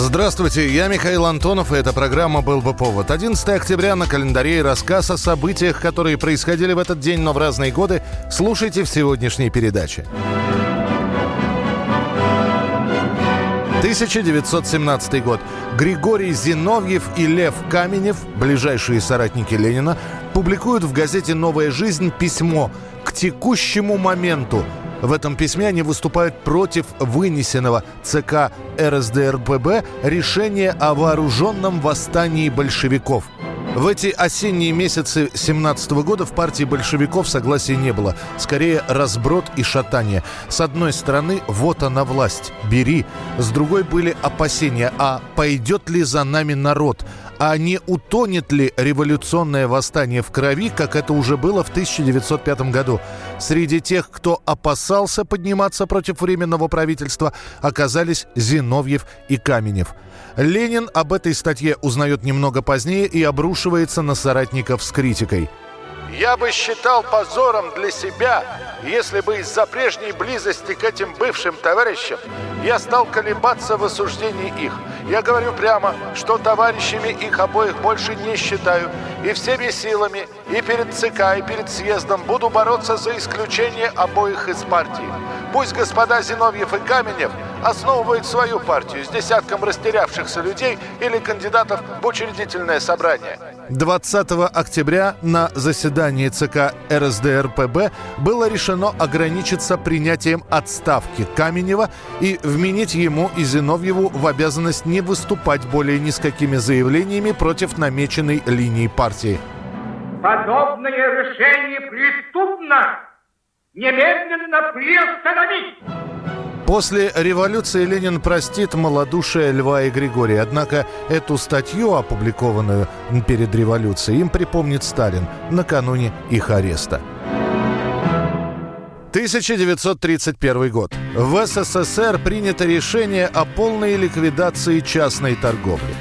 Здравствуйте, я Михаил Антонов, и эта программа «Был бы повод». 11 октября на календаре и рассказ о событиях, которые происходили в этот день, но в разные годы, слушайте в сегодняшней передаче. 1917 год. Григорий Зиновьев и Лев Каменев, ближайшие соратники Ленина, публикуют в газете «Новая жизнь» письмо к текущему моменту. В этом письме они выступают против вынесенного ЦК РСДРПБ решения о вооруженном восстании большевиков – в эти осенние месяцы 17 года в партии большевиков согласия не было. Скорее, разброд и шатание. С одной стороны, вот она власть, бери. С другой были опасения, а пойдет ли за нами народ? А не утонет ли революционное восстание в крови, как это уже было в 1905 году? Среди тех, кто опасался подниматься против Временного правительства, оказались Зиновьев и Каменев – Ленин об этой статье узнает немного позднее и обрушивается на соратников с критикой. Я бы считал позором для себя, если бы из-за прежней близости к этим бывшим товарищам я стал колебаться в осуждении их. Я говорю прямо, что товарищами их обоих больше не считаю, и всеми силами, и перед ЦК, и перед съездом буду бороться за исключение обоих из партии. Пусть господа Зиновьев и Каменев основывают свою партию с десятком растерявшихся людей или кандидатов в учредительное собрание. 20 октября на заседании ЦК РСДРПБ было решено ограничиться принятием отставки Каменева и вменить ему и Зиновьеву в обязанность не выступать более ни с какими заявлениями против намеченной линии партии. Подобное решение преступно! Немедленно приостановить! После революции Ленин простит малодушие Льва и Григория. Однако эту статью, опубликованную перед революцией, им припомнит Сталин накануне их ареста. 1931 год. В СССР принято решение о полной ликвидации частной торговли.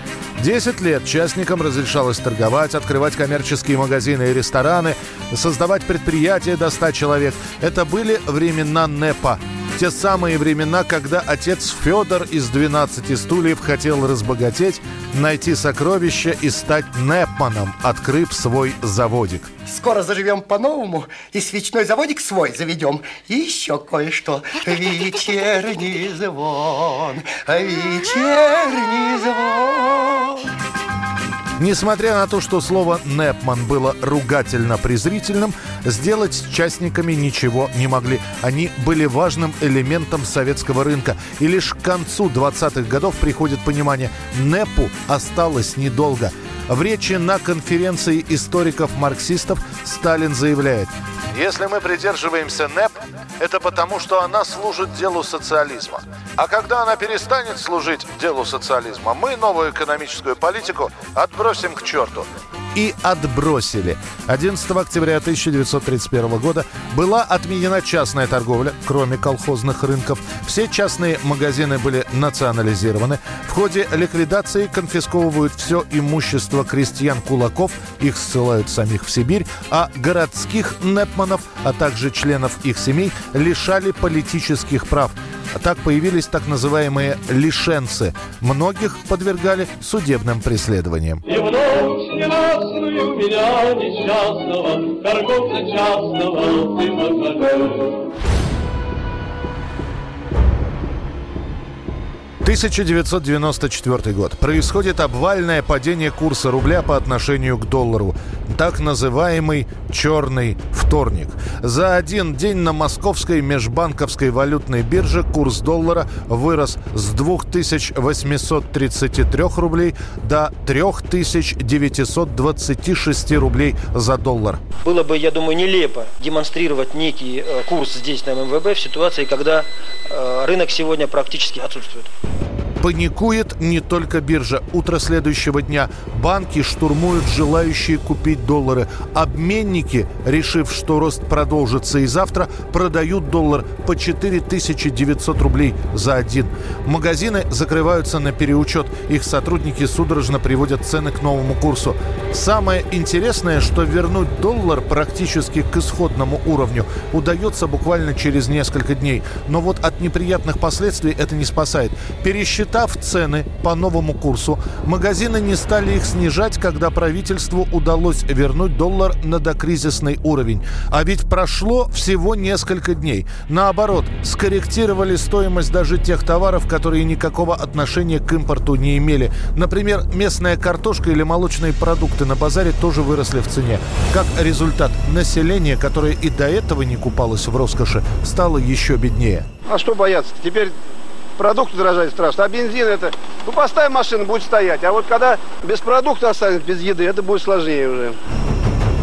Десять лет частникам разрешалось торговать, открывать коммерческие магазины и рестораны, создавать предприятия до 100 человек. Это были времена НЭПа – те самые времена, когда отец Федор из 12 стульев хотел разбогатеть, найти сокровища и стать Непманом, открыв свой заводик. Скоро заживем по-новому и свечной заводик свой заведем. И еще кое-что. Вечерний звон, вечерний звон. Несмотря на то, что слово «Непман» было ругательно-презрительным, сделать с частниками ничего не могли. Они были важным элементом советского рынка. И лишь к концу 20-х годов приходит понимание – НЭПу осталось недолго. В речи на конференции историков-марксистов Сталин заявляет – если мы придерживаемся НЭП, это потому, что она служит делу социализма. А когда она перестанет служить делу социализма, мы новую экономическую политику отбросим к черту и отбросили. 11 октября 1931 года была отменена частная торговля, кроме колхозных рынков. Все частные магазины были национализированы. В ходе ликвидации конфисковывают все имущество крестьян-кулаков, их ссылают самих в Сибирь, а городских непманов, а также членов их семей лишали политических прав – так появились так называемые лишенцы. Многих подвергали судебным преследованиям. И в ненастную меня несчастного, торговца частного, ты позовешь. 1994 год. Происходит обвальное падение курса рубля по отношению к доллару. Так называемый «черный вторник». За один день на московской межбанковской валютной бирже курс доллара вырос с 2833 рублей до 3926 рублей за доллар. Было бы, я думаю, нелепо демонстрировать некий э, курс здесь на МВБ в ситуации, когда э, рынок сегодня практически отсутствует. Паникует не только биржа. Утро следующего дня банки штурмуют желающие купить доллары. Обменники, решив, что рост продолжится и завтра, продают доллар по 4900 рублей за один. Магазины закрываются на переучет. Их сотрудники судорожно приводят цены к новому курсу. Самое интересное, что вернуть доллар практически к исходному уровню удается буквально через несколько дней. Но вот от неприятных последствий это не спасает. Пересчитав цены по новому курсу, магазины не стали их снижать, когда правительству удалось вернуть доллар на докризисный уровень. А ведь прошло всего несколько дней. Наоборот, скорректировали стоимость даже тех товаров, которые никакого отношения к импорту не имели. Например, местная картошка или молочные продукты на базаре тоже выросли в цене. Как результат, население, которое и до этого не купалось в роскоши, стало еще беднее. А что бояться? Теперь продукты дорожать страшно, а бензин это... Ну, поставим машину, будет стоять. А вот когда без продукта останется, без еды, это будет сложнее уже.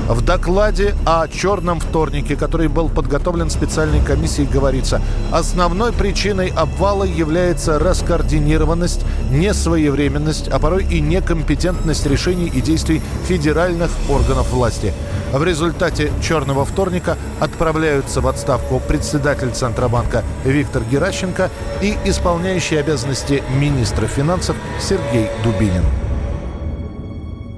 В докладе о «Черном вторнике», который был подготовлен специальной комиссией, говорится, основной причиной обвала является раскоординированность, несвоевременность, а порой и некомпетентность решений и действий федеральных органов власти. В результате «Черного вторника» отправляются в отставку председатель Центробанка Виктор Геращенко и исполняющий обязанности министра финансов Сергей Дубинин.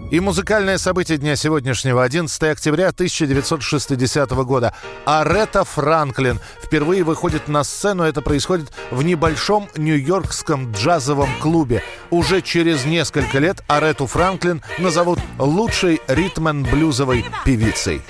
И музыкальное событие дня сегодняшнего, 11 октября 1960 года. Арета Франклин впервые выходит на сцену. Это происходит в небольшом нью-йоркском джазовом клубе. Уже через несколько лет Арету Франклин назовут лучшей ритм-блюзовой певицей.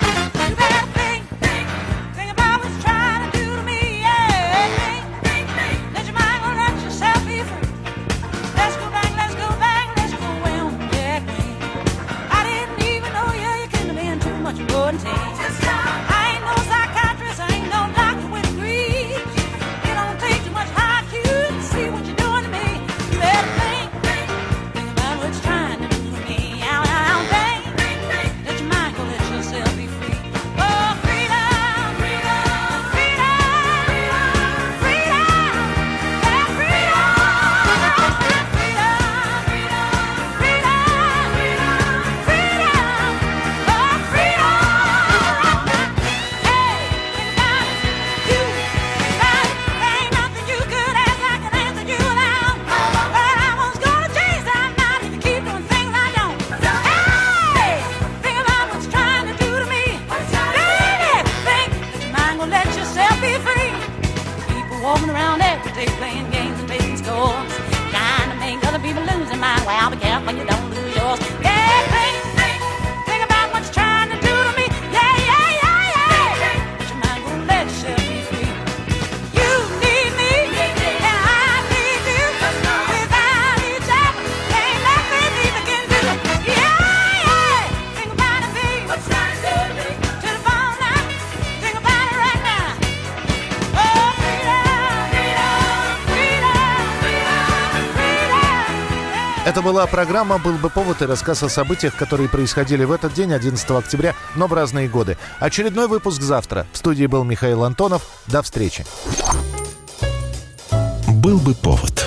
Это была программа «Был бы повод» и рассказ о событиях, которые происходили в этот день, 11 октября, но в разные годы. Очередной выпуск завтра. В студии был Михаил Антонов. До встречи. «Был бы повод»